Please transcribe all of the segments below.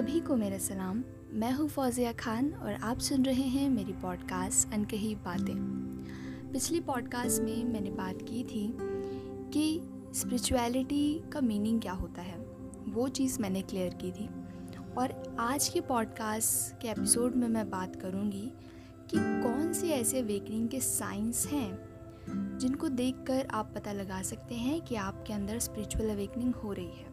सभी को मेरा सलाम। मैं हूँ फौजिया खान और आप सुन रहे हैं मेरी पॉडकास्ट अनकही बातें। पिछली पॉडकास्ट में मैंने बात की थी कि स्पिरिचुअलिटी का मीनिंग क्या होता है। वो चीज़ मैंने क्लियर की थी। और आज के पॉडकास्ट के एपिसोड में मैं बात करूँगी कि कौन से ऐसे वेकनिंग के साइंस हैं जिनको देखकर आप पता लगा सकते हैं कि आपके अंदर स्पिरिचुअल अवेकनिंग हो रही है।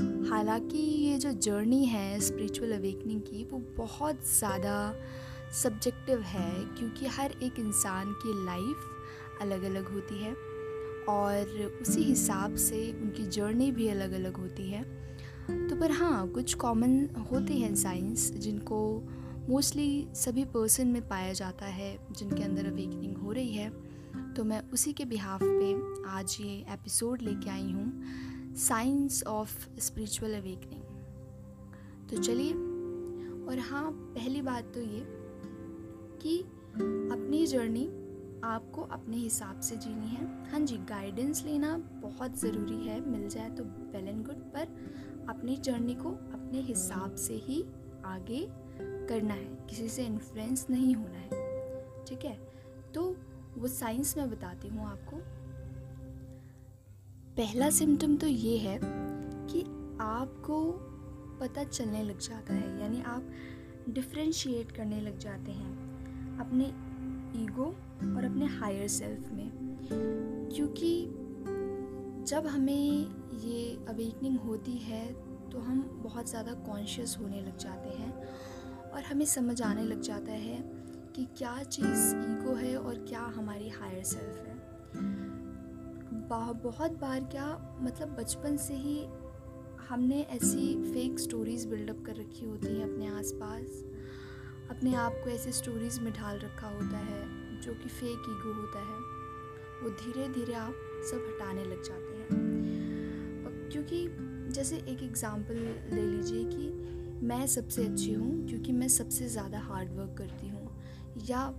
हालाँकि ये जो जर्नी है स्पिरिचुअल अवेकनिंग की, वो बहुत ज़्यादा सब्जेक्टिव है क्योंकि हर एक इंसान की लाइफ अलग अलग होती है और उसी हिसाब से उनकी जर्नी भी अलग अलग होती है। तो पर हाँ कुछ कॉमन होते हैं साइंस जिनको मोस्टली सभी पर्सन में पाया जाता है, जिनके अंदर अवेकनिंग हो रही है। तो मैं उसी के बिहाफ पे आज ये एपिसोड लेके आई हूँ। साइंस ऑफ़ स्पिरिचुअल अवेकनिंग तो चलिए, और हाँ पहली बात तो ये कि अपनी जर्नी आपको अपने हिसाब से जीनी है। हाँ जी गाइडेंस लेना बहुत ज़रूरी है, मिल जाए तो वेल एंड गुड पर अपनी जर्नी को अपने हिसाब से ही आगे करना है। किसी से इन्फ्लुएंस नहीं होना है, ठीक है? तो वो साइंस मैं बताती हूँ आपको। पहला सिम्टम तो ये है कि आपको पता चलने लग जाता है, यानी आप डिफ्रेंशिएट करने लग जाते हैं अपने ईगो और अपने हायर सेल्फ में। क्योंकि जब हमें ये अवेकनिंग होती है तो हम बहुत ज़्यादा कॉन्शियस होने लग जाते हैं और हमें समझ आने लग जाता है कि क्या चीज़ ईगो है और क्या हमारी हायर सेल्फ है। बहुत बार क्या मतलब बचपन से ही हमने ऐसी फेक स्टोरीज़ बिल्डअप कर रखी होती हैं अपने आसपास। अपने आप को ऐसे स्टोरीज़ में ढाल रखा होता है, जो कि फेक ईगो होता है। वो धीरे धीरे आप सब हटाने लग जाते हैं। क्योंकि जैसे एक एग्ज़ाम्पल ले लीजिए कि मैं सबसे अच्छी हूँ, क्योंकि मैं सबसे ज़्यादा हार्ड वर्क करती हूँ। या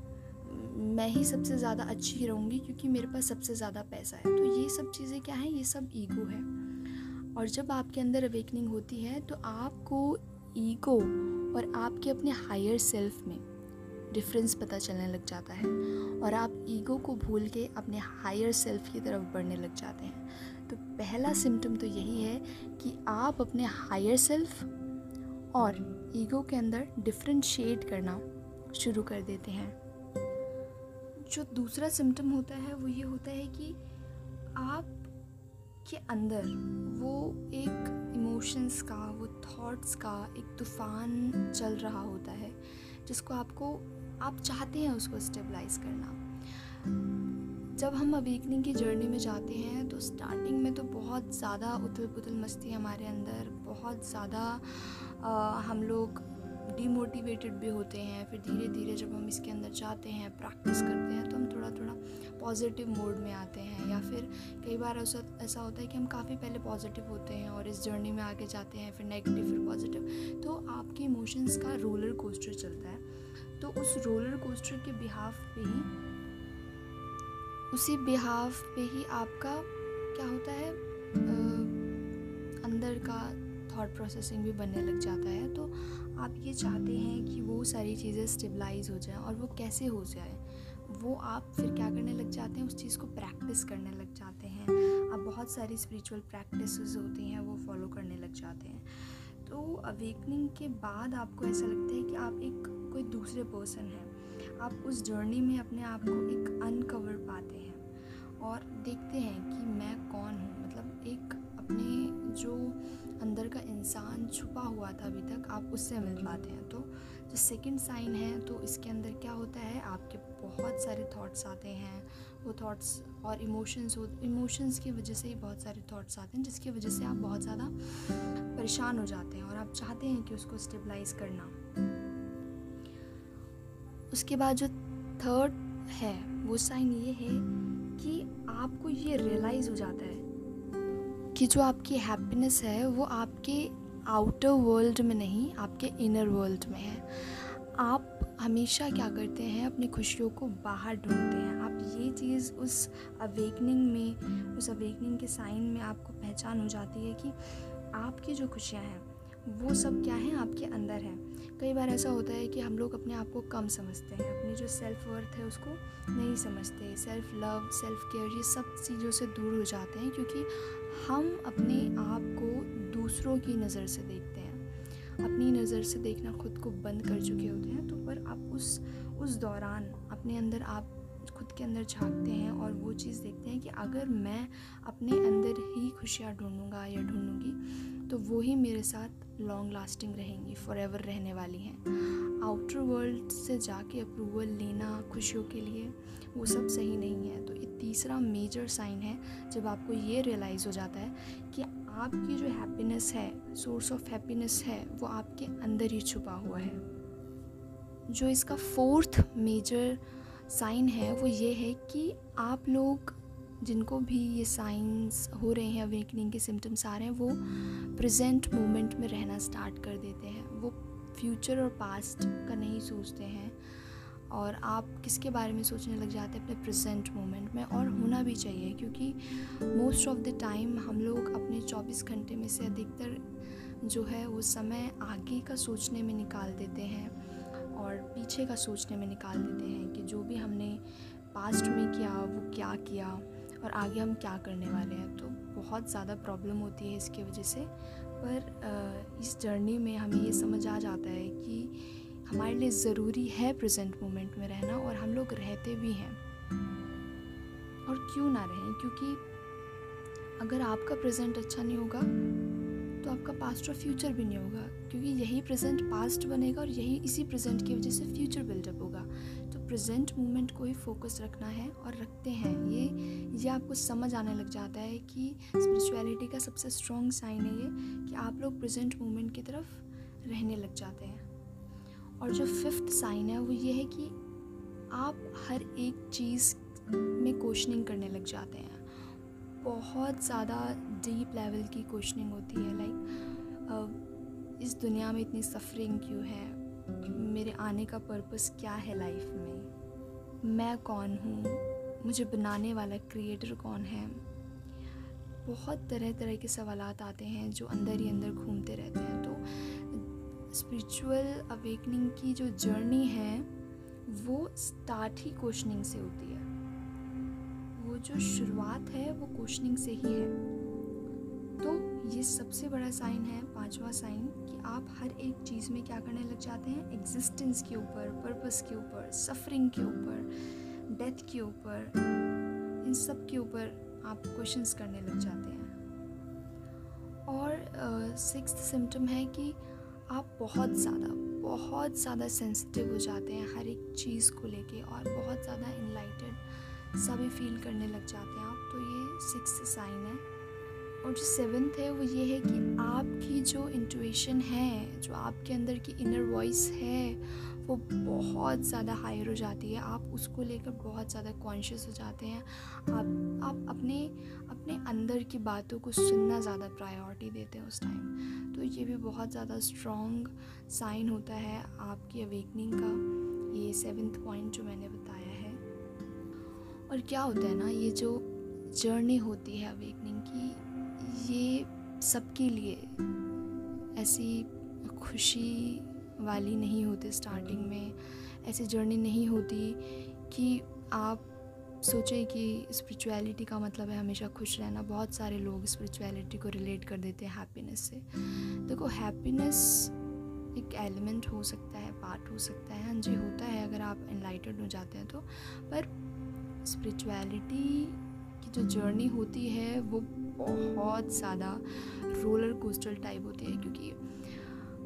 मैं ही सबसे ज़्यादा अच्छी रहूँगी क्योंकि मेरे पास सबसे ज़्यादा पैसा है। तो ये सब चीज़ें क्या हैं? ये सब ईगो है। और जब आपके अंदर अवेकनिंग होती है तो आपको ईगो और आपके अपने हायर सेल्फ में डिफरेंस पता चलने लग जाता है और आप ईगो को भूल के अपने हायर सेल्फ की तरफ़ बढ़ने लग जाते हैं। तो पहला सिम्टम तो यही है कि आप अपने हायर सेल्फ और ईगो के अंदर डिफ्रेंशिएट करना शुरू कर देते हैं। जो दूसरा सिम्टम होता है, वो ये होता है कि आप के अंदर वो एक इमोशंस का, वो थॉट्स का एक तूफ़ान चल रहा होता है, जिसको आपको, आप चाहते हैं उसको स्टेबलाइज करना। जब हम अवेकनिंग की जर्नी में जाते हैं तो स्टार्टिंग में तो बहुत ज़्यादा उथल पुथल मस्ती हमारे अंदर, बहुत ज़्यादा हम लोग डीमोटिवेटेड भी होते हैं फिर धीरे धीरे जब हम इसके अंदर जाते हैं प्रैक्टिस करते हैं तो हम थोड़ा थोड़ा पॉजिटिव मोड में आते हैं या फिर कई बार ऐसा ऐसा होता है कि हम काफ़ी पहले पॉजिटिव होते हैं और इस जर्नी में आगे जाते हैं फिर नेगेटिव फिर पॉजिटिव तो आपके इमोशंस का रोलर कोस्टर चलता है। तो उस रोलर कोस्टर के बिहाफ पे ही उसी बिहाफ पे ही आपका क्या होता है? आ, अंदर का थॉट प्रोसेसिंग भी बनने लग जाता है। तो आप ये चाहते हैं कि वो सारी चीज़ें स्टेबलाइज हो जाए और वो कैसे हो जाए? वो आप फिर क्या करने लग जाते हैं? उस चीज़ को प्रैक्टिस करने लग जाते हैं। आप बहुत सारी स्पिरिचुअल प्रैक्टिस होती हैं, वो फॉलो करने लग जाते हैं। तो अवेकनिंग के बाद आपको ऐसा लगता है कि आप एक कोई दूसरे पर्सन हैं। आप उस जर्नी में अपने आप को एक अनकवर पाते हैं और देखते हैं कि मैं कौन हूँ। मतलब एक अपने जो अंदर का इंसान छुपा हुआ था अभी तक, आप उससे मिल पाते हैं। तो जो सेकंड साइन है तो इसके अंदर क्या होता है, आपके बहुत सारे थॉट्स आते हैं। वो थॉट्स और इमोशंस हो इमोशंस की वजह से ही बहुत सारे थॉट्स आते हैं, जिसकी वजह से आप बहुत ज़्यादा परेशान हो जाते हैं और आप चाहते हैं कि उसको स्टेबलाइज करना। उसके बाद जो थर्ड है, वो साइन ये है कि आपको ये रियलाइज़ हो जाता है कि जो आपकी हैप्पीनेस है, वो आपके आउटर वर्ल्ड में नहीं, आपके इनर वर्ल्ड में है। आप हमेशा क्या करते हैं, अपनी खुशियों को बाहर ढूंढते हैं। आप ये चीज़ उस अवेकनिंग में, उस अवेकनिंग के साइन में आपको पहचान हो जाती है कि आपकी जो खुशियाँ हैं, वो सब क्या हैं, आपके अंदर है। कई बार ऐसा होता है कि हम लोग अपने आप को कम समझते हैं, अपनी जो सेल्फ वर्थ है उसको नहीं समझते सेल्फ लव सेल्फ केयर ये सब चीज़ों से दूर हो जाते हैं क्योंकि हम अपने आप को दूसरों की नज़र से देखते हैं। अपनी नज़र से देखना खुद को बंद कर चुके होते हैं तो पर आप उस उस दौरान अपने अंदर आप खुद के अंदर झांकते हैं और वो चीज़ देखते हैं कि अगर मैं अपने अंदर ही खुशियाँ ढूंढूँगा या ढूंढूँगी तो वो ही मेरे साथ लॉन्ग लास्टिंग रहेंगी फॉर एवर रहने वाली हैं। आउटर वर्ल्ड से जाके अप्रूवल लेना खुशियों के लिए, वो सब सही नहीं है। तो ये तीसरा मेजर साइन है, जब आपको ये रियलाइज़ हो जाता है कि आपकी जो हैप्पीनेस है सोर्स ऑफ़ हैप्पीनेस है, वो आपके अंदर ही छुपा हुआ है। जो इसका फोर्थ मेजर साइन है, वो ये है कि आप लोग जिनको भी ये साइंस हो रहे हैं अवेकनिंग के सिम्टम्स आ रहे हैं, वो प्रेजेंट मोमेंट में रहना स्टार्ट कर देते हैं। वो फ्यूचर और पास्ट का नहीं सोचते हैं और आप किसके बारे में सोचने लग जाते हैं? अपने प्रेजेंट मोमेंट में और होना भी चाहिए क्योंकि मोस्ट ऑफ़ द टाइम हम लोग अपने 24 घंटे में से अधिकतर जो है वो समय आगे का सोचने में निकाल देते हैं और पीछे का सोचने में निकाल देते हैं कि जो भी हमने पास्ट में किया, वो क्या किया? और आगे हम क्या करने वाले हैं? तो बहुत ज़्यादा प्रॉब्लम होती है इसकी वजह से। पर इस जर्नी में हमें ये समझ आ जाता है कि हमारे लिए ज़रूरी है प्रेजेंट मोमेंट में रहना और हम लोग रहते भी हैं। और क्यों ना रहें? क्योंकि अगर आपका प्रेजेंट अच्छा नहीं होगा तो आपका पास्ट और फ्यूचर भी नहीं होगा। क्योंकि यही प्रेजेंट पास्ट बनेगा और यही इसी प्रेजेंट की वजह से फ्यूचर बिल्डअप होगा। प्रेजेंट मोमेंट को ही फोकस रखना है और रखते हैं। ये ये आपको समझ आने लग जाता है कि स्पिरिचुअलिटी का सबसे स्ट्रॉन्ग साइन है ये कि आप लोग प्रेजेंट मोमेंट की तरफ़ रहने लग जाते हैं। और जो फिफ्थ साइन है वो ये है कि आप हर एक चीज़ में क्वेश्चनिंग करने लग जाते हैं। बहुत ज़्यादा डीप लेवल की क्वेश्चनिंग होती है लाइक इस दुनिया में इतनी सफरिंग क्यों है? मेरे आने का पर्पस क्या है लाइफ में? मैं कौन हूँ? मुझे बनाने वाला क्रिएटर कौन है? बहुत तरह तरह के सवाल आते हैं जो अंदर ही अंदर घूमते रहते हैं। तो स्पिरिचुअल अवेकनिंग की जो जर्नी है, वो स्टार्ट ही क्वेश्चनिंग से होती है। वो जो शुरुआत है, वो क्वेश्चनिंग से ही है। तो ये सबसे बड़ा साइन है पांचवा साइन कि आप हर एक चीज़ में क्या करने लग जाते हैं? एग्जिस्टेंस के ऊपर पर्पस के ऊपर सफरिंग के ऊपर डेथ के ऊपर इन सब के ऊपर आप क्वेश्चंस करने लग जाते हैं। और सिक्स uh, सिम्टम है कि आप बहुत ज़्यादा बहुत ज़्यादा सेंसिटिव हो जाते हैं हर एक चीज़ को लेके और बहुत ज़्यादा इनलाइटेड सभी फील करने लग जाते हैं आप। तो ये सिक्स साइन है। और जो सेवन्थ है, वो ये है कि आपकी जो इंटुएशन है, जो आपके अंदर की इनर वॉइस है, वो बहुत ज़्यादा हायर हो जाती है। आप उसको लेकर बहुत ज़्यादा कॉन्शियस हो जाते हैं। आप आप अपने अपने अंदर की बातों को सुनना ज़्यादा प्रायोरिटी देते हैं उस टाइम तो ये भी बहुत ज़्यादा स्ट्रॉन्ग साइन होता है आपकी अवेकनिंग का। ये सेवन्थ पॉइंट जो मैंने बताया है। और क्या होता है ना, ये जो जर्नी होती है अवेकनिंग की ये सबके लिए ऐसी खुशी वाली नहीं होती स्टार्टिंग में। ऐसी जर्नी नहीं होती कि आप सोचें कि स्पिरिचुअलिटी का मतलब है हमेशा खुश रहना। बहुत सारे लोग स्पिरिचुअलिटी को रिलेट कर देते हैं हैप्पीनेस से। देखो हैप्पीनेस एक एलिमेंट हो सकता है पार्ट हो सकता है हाँ जी होता है अगर आप एनलाइटेड हो जाते हैं तो। पर स्पिरिचुअलिटी की जो जर्नी होती है वो बहुत ज़्यादा रोलर कोस्टर टाइप होती है क्योंकि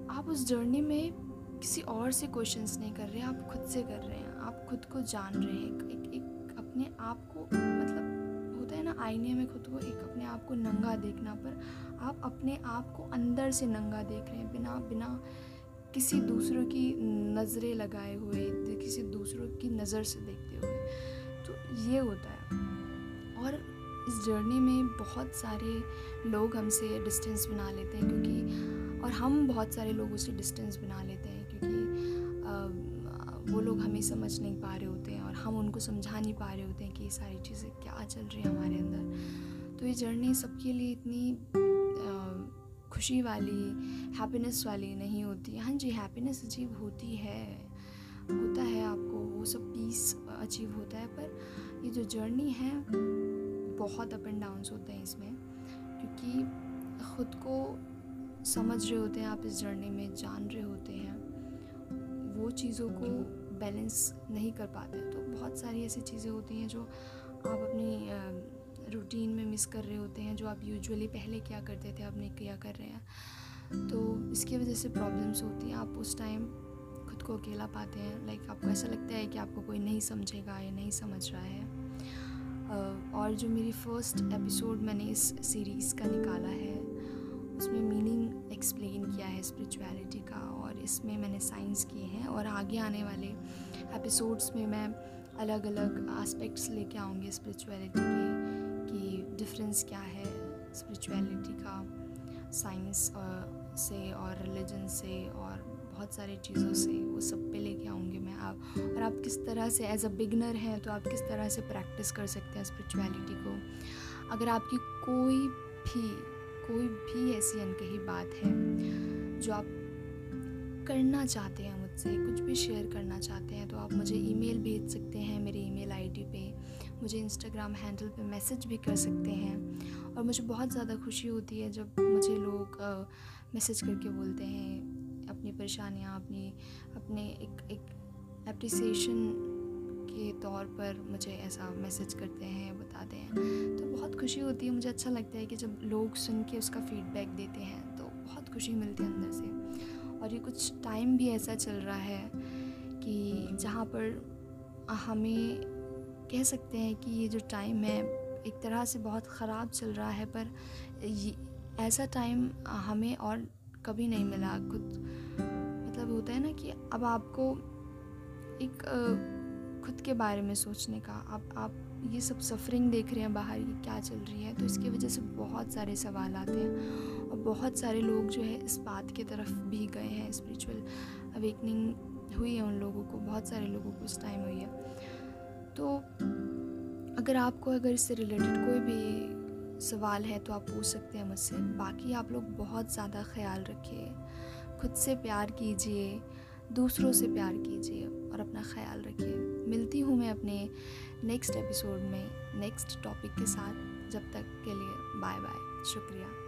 आप उस जर्नी में किसी और से क्वेश्चंस नहीं कर रहे हैं आप खुद से कर रहे हैं आप खुद को जान रहे हैं। एक एक, एक अपने आप को मतलब होता है ना आईने में खुद को एक अपने आप को नंगा देखना पर आप अपने आप को अंदर से नंगा देख रहे हैं बिना बिना किसी दूसरों की नज़रें लगाए हुए किसी दूसरों की नज़र से देखते हुए। तो ये होता है। और इस जर्नी में बहुत सारे लोग हमसे डिस्टेंस बना लेते हैं क्योंकि, और हम बहुत सारे लोग उससे डिस्टेंस बना लेते हैं क्योंकि वो लोग हमें समझ नहीं पा रहे होते हैं और हम उनको समझा नहीं पा रहे होते हैं कि ये सारी चीज़ें क्या चल रही हैं हमारे अंदर। तो ये जर्नी सबके लिए इतनी खुशी वाली, हैप्पीनेस वाली नहीं होती। हाँ जी, हैप्पीनेस अचीव होती है। होता है आपको, वो सब पीस अचीव होता है, पर ये जो जर्नी है, बहुत अप एंड डाउन्स होते हैं इसमें, क्योंकि ख़ुद को समझ रहे होते हैं, आप इस जर्नी में जान रहे होते हैं, वो चीज़ों को बैलेंस नहीं कर पाते। तो बहुत सारी ऐसी चीज़ें होती हैं जो आप अपनी रूटीन में मिस कर रहे होते हैं, जो आप यूजुअली पहले क्या करते थे अब नहीं क्या कर रहे हैं। तो इसकी वजह से प्रॉब्लम्स होती हैं। आप उस टाइम को अकेला पाते हैं। लाइक like, आपको ऐसा लगता है कि आपको कोई नहीं समझेगा या नहीं समझ रहा है। uh, और जो मेरी फ़र्स्ट एपिसोड मैंने इस सीरीज़ का निकाला है उसमें मीनिंग एक्सप्लेन किया है स्पिरिचुअलिटी का और इसमें मैंने साइंस किए हैं और आगे आने वाले एपिसोड्स में मैं अलग अलग आस्पेक्ट्स लेके आऊँगी स्पिरिचुअलिटी के कि डिफरेंस क्या है स्पिरिचुअलिटी का साइंस से और रिलीजन से और बहुत सारी चीज़ों से वो सब पे लेके आऊँगी मैं। आप, और आप किस तरह से एज अ बिगनर हैं तो आप किस तरह से प्रैक्टिस कर सकते हैं स्पिरिचुअलिटी को? अगर आपकी कोई भी कोई भी ऐसी अनकही बात है, जो आप करना चाहते हैं मुझसे, कुछ भी शेयर करना चाहते हैं तो आप मुझे ईमेल भेज सकते हैं मेरे ईमेल आईडी पे। मुझे इंस्टाग्राम हैंडल पे मैसेज भी कर सकते हैं। और मुझे बहुत ज़्यादा खुशी होती है जब मुझे लोग मैसेज करके बोलते हैं अपनी परेशानियाँ, अपनी, अपने एक एक अप्रिसिएशन के तौर पर मुझे ऐसा मैसेज करते हैं, बताते हैं। तो बहुत खुशी होती है, मुझे अच्छा लगता है कि जब लोग सुन के उसका फीडबैक देते हैं तो बहुत खुशी मिलती है अंदर से। और ये कुछ टाइम भी ऐसा चल रहा है कि जहाँ पर हमें कह सकते हैं कि ये जो टाइम है, एक तरह से बहुत ख़राब चल रहा है, पर ये, ऐसा टाइम हमें और कभी नहीं मिला, खुद मतलब होता है ना कि अब आपको एक खुद के बारे में सोचने का आप आप ये सब सफरिंग देख रहे हैं बाहर, ये क्या चल रही है? तो इसकी वजह से बहुत सारे सवाल आते हैं और बहुत सारे लोग जो है इस बात की तरफ़ भी गए हैं स्पिरिचुअल अवेकनिंग हुई है उन लोगों को, बहुत सारे लोगों को उस टाइम हुई है। तो अगर आपको अगर इससे रिलेटेड कोई भी सवाल है तो आप पूछ सकते हैं मुझसे। बाकी आप लोग बहुत ज़्यादा ख्याल रखिए। खुद से प्यार कीजिए, दूसरों से प्यार कीजिए और अपना ख्याल रखिए। मिलती हूँ मैं अपने नेक्स्ट एपिसोड में नेक्स्ट टॉपिक के साथ। जब तक के लिए बाय बाय शुक्रिया।